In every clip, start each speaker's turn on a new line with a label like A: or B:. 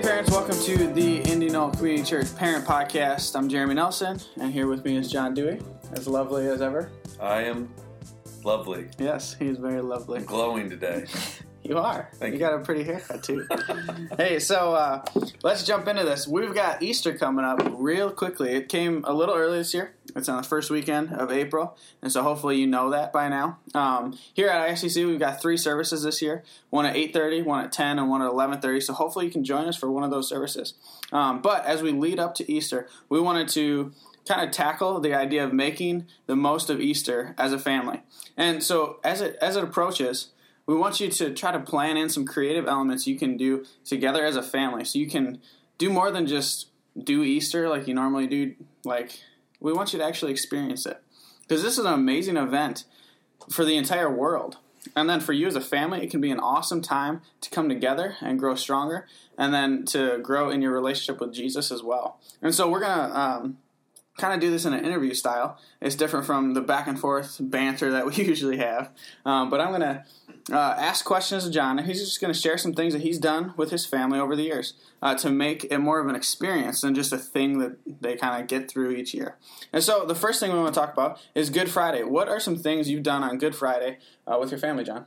A: Hey, parents, welcome to the Indy Knoll Community Church Parent Podcast. I'm Jeremy Nelson, and here with me is John Dewey, as lovely as ever.
B: I am lovely.
A: Yes, he's very lovely.
B: I'm glowing today.
A: You are.
B: Thank
A: you
B: you.
A: got a pretty haircut, too. hey, so uh, let's jump into this. We've got Easter coming up real quickly. It came a little early this year. It's on the first weekend of April, and so hopefully you know that by now. Um, here at ICC, we've got three services this year: one at eight thirty, one at ten, and one at eleven thirty. So hopefully you can join us for one of those services. Um, but as we lead up to Easter, we wanted to kind of tackle the idea of making the most of Easter as a family. And so as it as it approaches, we want you to try to plan in some creative elements you can do together as a family so you can do more than just do Easter like you normally do like we want you to actually experience it. Because this is an amazing event for the entire world. And then for you as a family it can be an awesome time to come together and grow stronger and then to grow in your relationship with jesus as well. And so we're gonna um, kind of do this in an interview style. It's different from the back and forth banter that we usually have. Um, but I'm going to uh, ask questions to John, and he's just going to share some things that he's done with his family over the years uh, to make it more of an experience than just a thing that they kind of get through each year. And so the first thing we want to talk about is Good Friday. What are some things you've done on Good Friday uh, with your family, John?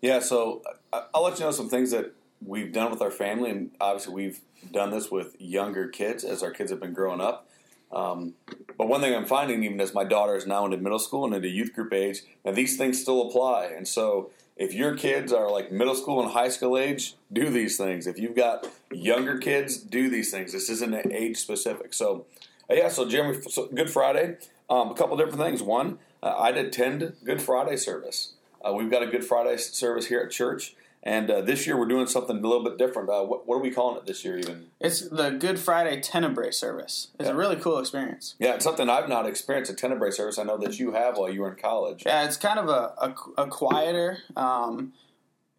B: Yeah, so I- I'll let you know some things that we've done with our family, and obviously we've done this with younger kids as our kids have been growing up. Um, but one thing I'm finding, even as my daughter is now into middle school and into youth group age, now these things still apply. And so if your kids are like middle school and high school age, do these things. If you've got younger kids, do these things. This isn't age specific. So, uh, yeah, so Jeremy, so Good Friday, um, a couple different things. One, uh, I'd attend Good Friday service. Uh, we've got a Good Friday service here at church. And uh, this year we're doing something a little bit different. Uh, what, what are we calling it this year, even?
A: It's the Good Friday Tenebrae service. It's a really cool experience.
B: Yeah, it's something I've not experienced a Tenebrae service. I know that you have while you were in college.
A: Yeah, it's kind of a, a, a quieter, um,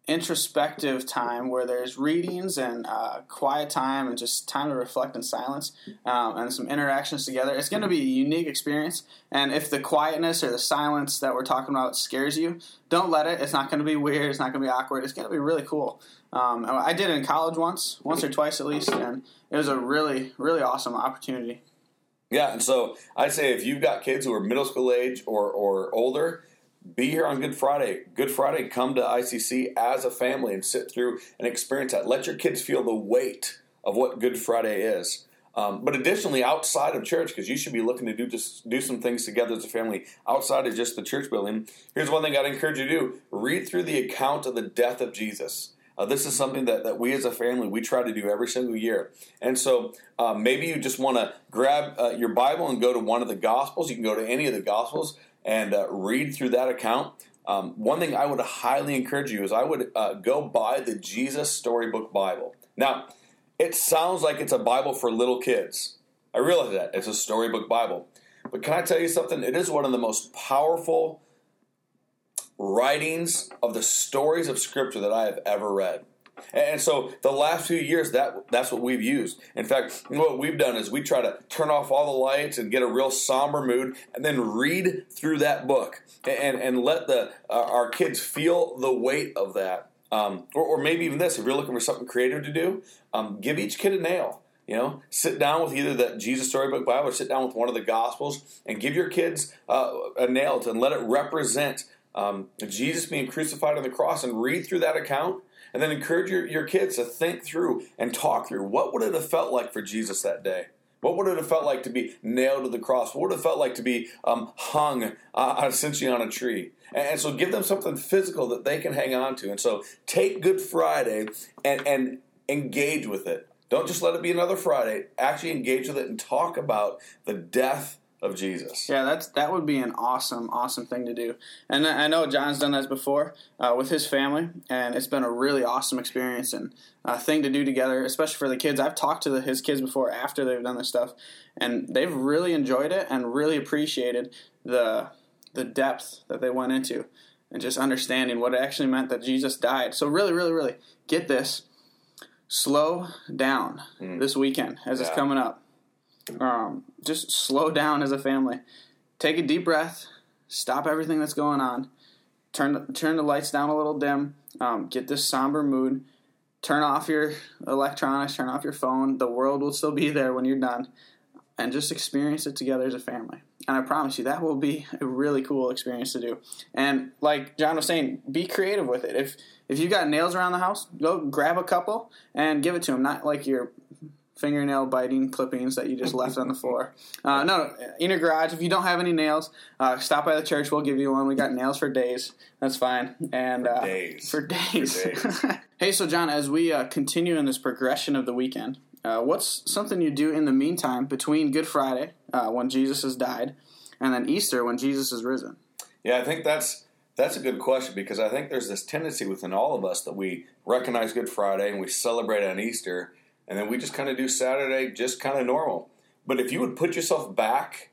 A: introspective time where there's readings and uh, quiet time and just time to reflect in silence um, and some interactions together. It's going to be a unique experience. And if the quietness or the silence that we're talking about scares you, don't let it. It's not going to be weird. It's not going to be awkward. It's going to be really cool. Um, I did it in college once, once or twice at least, and it was a really, really awesome opportunity.
B: Yeah, and so I'd say if you've got kids who are middle school age or, or older, be here on Good Friday. Good Friday, come to ICC as a family and sit through and experience that. Let your kids feel the weight of what Good Friday is. Um, but additionally, outside of church, because you should be looking to do just do some things together as a family outside of just the church building. Here's one thing I'd encourage you to do: read through the account of the death of Jesus. Uh, this is something that, that we as a family we try to do every single year. And so uh, maybe you just want to grab uh, your Bible and go to one of the Gospels. You can go to any of the Gospels and uh, read through that account. Um, one thing I would highly encourage you is I would uh, go buy the Jesus Storybook Bible. Now, it sounds like it's a Bible for little kids. I realize that it's a storybook Bible. But can I tell you something? It is one of the most powerful writings of the stories of Scripture that I have ever read. And so the last few years, that that's what we've used. In fact, what we've done is we try to turn off all the lights and get a real somber mood, and then read through that book and and let the uh, our kids feel the weight of that. Um, or, or maybe even this, if you're looking for something creative to do, um, give each kid a nail. You know, sit down with either the Jesus Storybook Bible or sit down with one of the Gospels and give your kids uh, a nail to and let it represent um, Jesus being crucified on the cross and read through that account and then encourage your, your kids to think through and talk through what would it have felt like for Jesus that day? What would it have felt like to be nailed to the cross? What would it have felt like to be um, hung uh, essentially on a tree? And, and so give them something physical that they can hang on to. And so take Good Friday and, and engage with it. Don't just let it be another Friday. Actually engage with it and talk about the death of Jesus.
A: Yeah, that's that would be an awesome, awesome thing to do. And I know John's done this before uh, with his family, and it's been a really awesome experience and uh, thing to do together, especially for the kids. I've talked to the, his kids before after they've done this stuff, and they've really enjoyed it and really appreciated the the depth that they went into and just understanding what it actually meant that Jesus died. So really, really, really get this. Slow down this weekend as it's coming up um, just slow down as a family. Take a deep breath. Stop everything that's going on. Turn turn the lights down a little dim. Um, get this somber mood. turn off your electronics, turn off your phone. The world will still be there when you're done, and just experience it together as a family. And I promise you, that will be a really cool experience to do. And like John was saying, be creative with it. If if you got nails around the house, go grab a couple and give it to them. Not like your fingernail biting clippings that you just left on the floor. Uh, no, in your garage. If you don't have any nails, uh, stop by the church. We'll give you one. We got nails for days. That's fine. And
B: For
A: uh,
B: days.
A: For days.
B: For days.
A: hey, so John, as we uh, continue in this progression of the weekend, uh, what's something you do in the meantime between Good Friday, uh, when Jesus has died, and then Easter, when Jesus is risen?
B: Yeah, I think that's that's a good question because I think there's this tendency within all of us that we recognize Good Friday and we celebrate on Easter, and then we just kind of do Saturday just kind of normal. But if you would put yourself back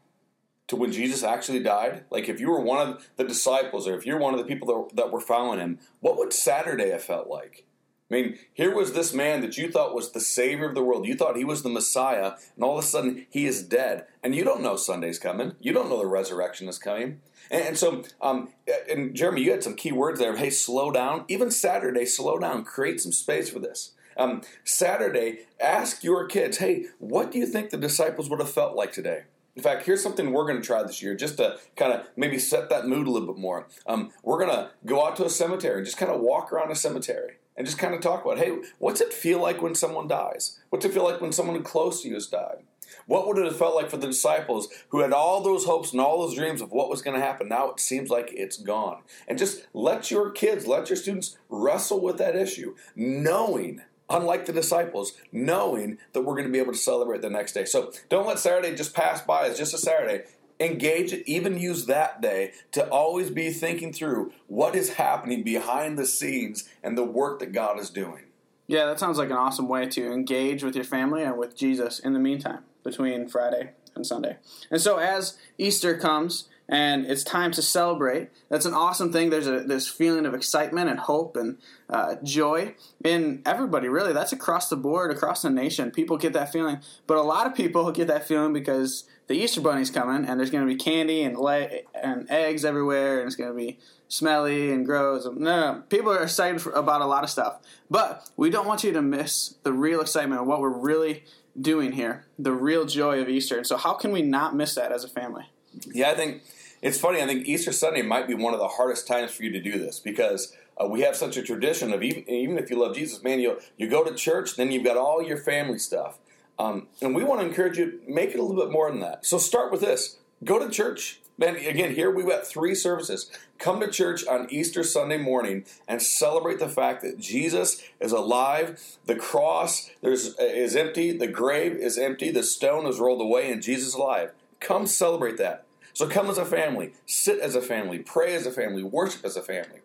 B: to when Jesus actually died, like if you were one of the disciples or if you're one of the people that, that were following him, what would Saturday have felt like? I mean, here was this man that you thought was the savior of the world. You thought he was the Messiah, and all of a sudden he is dead. And you don't know Sunday's coming. You don't know the resurrection is coming. And, and so, um, and Jeremy, you had some key words there. Hey, slow down. Even Saturday, slow down. Create some space for this. Um, Saturday, ask your kids, hey, what do you think the disciples would have felt like today? In fact, here's something we're going to try this year just to kind of maybe set that mood a little bit more. Um, we're going to go out to a cemetery and just kind of walk around a cemetery and just kind of talk about, hey, what's it feel like when someone dies? What's it feel like when someone close to you has died? What would it have felt like for the disciples who had all those hopes and all those dreams of what was going to happen? Now it seems like it's gone. And just let your kids, let your students wrestle with that issue, knowing, unlike the disciples, knowing that we're going to be able to celebrate the next day. So don't let Saturday just pass by as just a Saturday. Engage it, even use that day to always be thinking through what is happening behind the scenes and the work that God is doing.
A: Yeah, that sounds like an awesome way to engage with your family and with Jesus in the meantime between Friday and Sunday. And so as Easter comes and it's time to celebrate, that's an awesome thing. There's a this feeling of excitement and hope and uh, joy in everybody. Really, that's across the board, across the nation. People get that feeling, but a lot of people get that feeling because the Easter Bunny's coming and there's going to be candy and le- and eggs everywhere, and it's going to be smelly and gross. No, no, people are excited for, about a lot of stuff, but we don't want you to miss the real excitement of what we're really doing here, the real joy of Easter. And so, how can we not miss that as a family?
B: Yeah, I think it's funny. I think Easter Sunday might be one of the hardest times for you to do this because uh, we have such a tradition of even, even if you love Jesus, man, you you go to church, then you've got all your family stuff, um, and we want to encourage you make it a little bit more than that. So start with this: go to church. Man, again, here we've got three services. Come to church on Easter Sunday morning and celebrate the fact that Jesus is alive. The cross is empty. The grave is empty. The stone is rolled away, and Jesus is alive. Come celebrate that. So come as a family, sit as a family, pray as a family, worship as a family.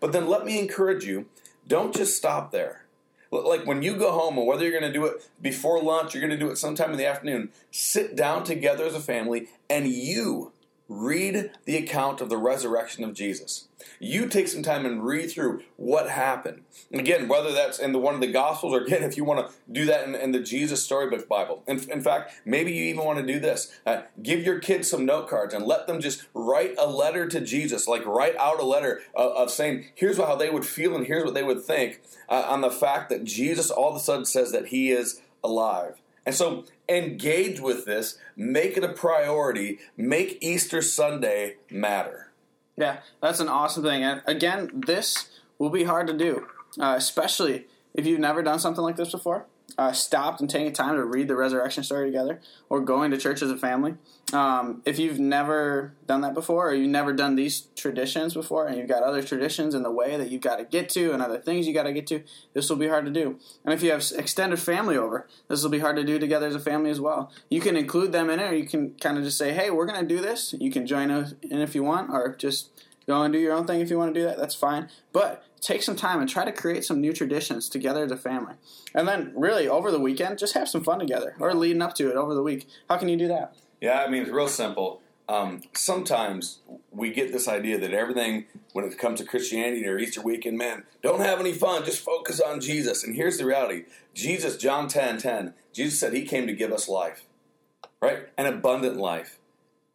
B: But then let me encourage you don't just stop there. Like when you go home, or whether you're going to do it before lunch, you're going to do it sometime in the afternoon, sit down together as a family and you read the account of the resurrection of Jesus. You take some time and read through what happened. And again, whether that's in the one of the Gospels, or again, if you want to do that in, in the Jesus Storybook Bible. In, in, fact, maybe you even want to do this. Uh, give your kids some note cards and let them just write a letter to Jesus, like write out a letter of, of saying, here's how they would feel and here's what they would think uh, on the fact that Jesus all of a sudden says that he is alive. And so engage with this, make it a priority, make Easter Sunday matter.
A: Yeah, that's an awesome thing. And again, this will be hard to do, uh, especially if you've never done something like this before. Uh, stopped and taking time to read the resurrection story together, or going to church as a family. Um, if you've never done that before, or you've never done these traditions before, and you've got other traditions in the way that you've got to get to, and other things you got to get to, this will be hard to do. And if you have extended family over, this will be hard to do together as a family as well. You can include them in it, or you can kind of just say, "Hey, we're going to do this." You can join us in if you want, or just go and do your own thing if you want to do that. That's fine. But take some time and try to create some new traditions together as a family. And then, really, over the weekend, just have some fun together or leading up to it over the week. How can you do that?
B: Yeah, I mean, it's real simple. Um, sometimes we get this idea that everything, when it comes to Christianity or Easter weekend, man, don't have any fun, just focus on Jesus. And here's the reality Jesus, John 10 10, Jesus said he came to give us life, right? An abundant life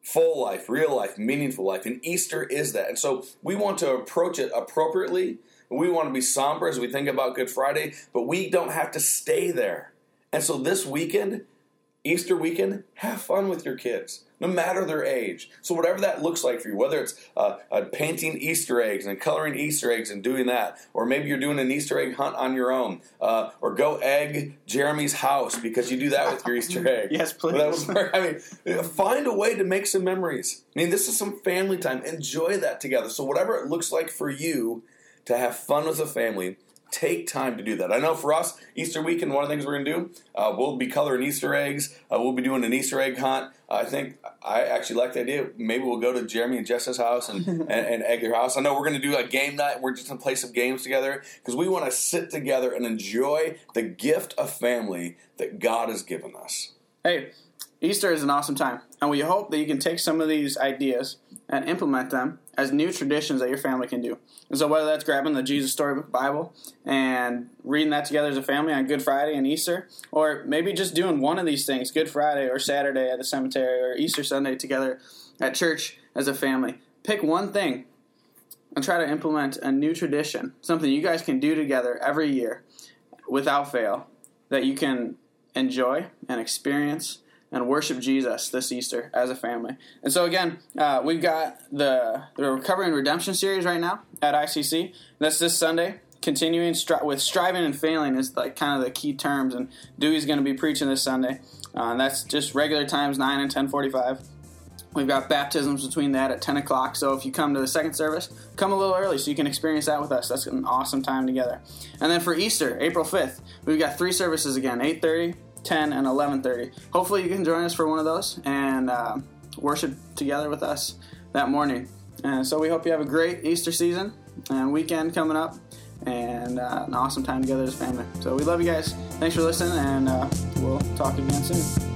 B: full life, real life, meaningful life. And Easter is that. And so we want to approach it appropriately, We want to be somber as we think about Good Friday, but we don't have to stay there. And so this weekend, Easter weekend, have fun with your kids, no matter their age. So, whatever that looks like for you, whether it's uh, uh, painting Easter eggs and coloring Easter eggs and doing that, or maybe you're doing an Easter egg hunt on your own, uh, or go egg Jeremy's house because you do that with your Easter egg.
A: yes, please.
B: I mean, find a way to make some memories. I mean, this is some family time. Enjoy that together. So, whatever it looks like for you to have fun with a family, take time to do that. I know for us, Easter weekend, one of the things we're going to do, uh, we'll be coloring Easter eggs. Uh, we'll be doing an Easter egg hunt. I think I actually like the idea. Maybe we'll go to Jeremy and Jess's house and, and, and egg your house. I know we're going to do a game night. We're just going to play some games together because we want to sit together and enjoy the gift of family that God has given us.
A: Hey, Easter is an awesome time, and we hope that you can take some of these ideas and implement them as new traditions that your family can do. And so, whether that's grabbing the Jesus Storybook Bible and reading that together as a family on Good Friday and Easter, or maybe just doing one of these things, Good Friday or Saturday at the cemetery or Easter Sunday together at church as a family, pick one thing and try to implement a new tradition, something you guys can do together every year without fail that you can enjoy and experience and worship Jesus this Easter as a family. And so again, uh, we've got the the Recovery and Redemption series right now at ICC. That's this Sunday. Continuing stri- with striving and failing is like kind of the key terms, and Dewey's going to be preaching this Sunday. Uh, and that's just regular times nine and ten forty five. We've got baptisms between that at 10 o'clock. So if you come to the second service, come a little early so you can experience that with us. That's an awesome time together. And then for Easter, April 5th, we've got three services again 8.30, 10, and 11.30. Hopefully you can join us for one of those and uh, worship together with us that morning. And so we hope you have a great Easter season and weekend coming up and uh, an awesome time together as family. So we love you guys. Thanks for listening, and uh, we'll talk again soon.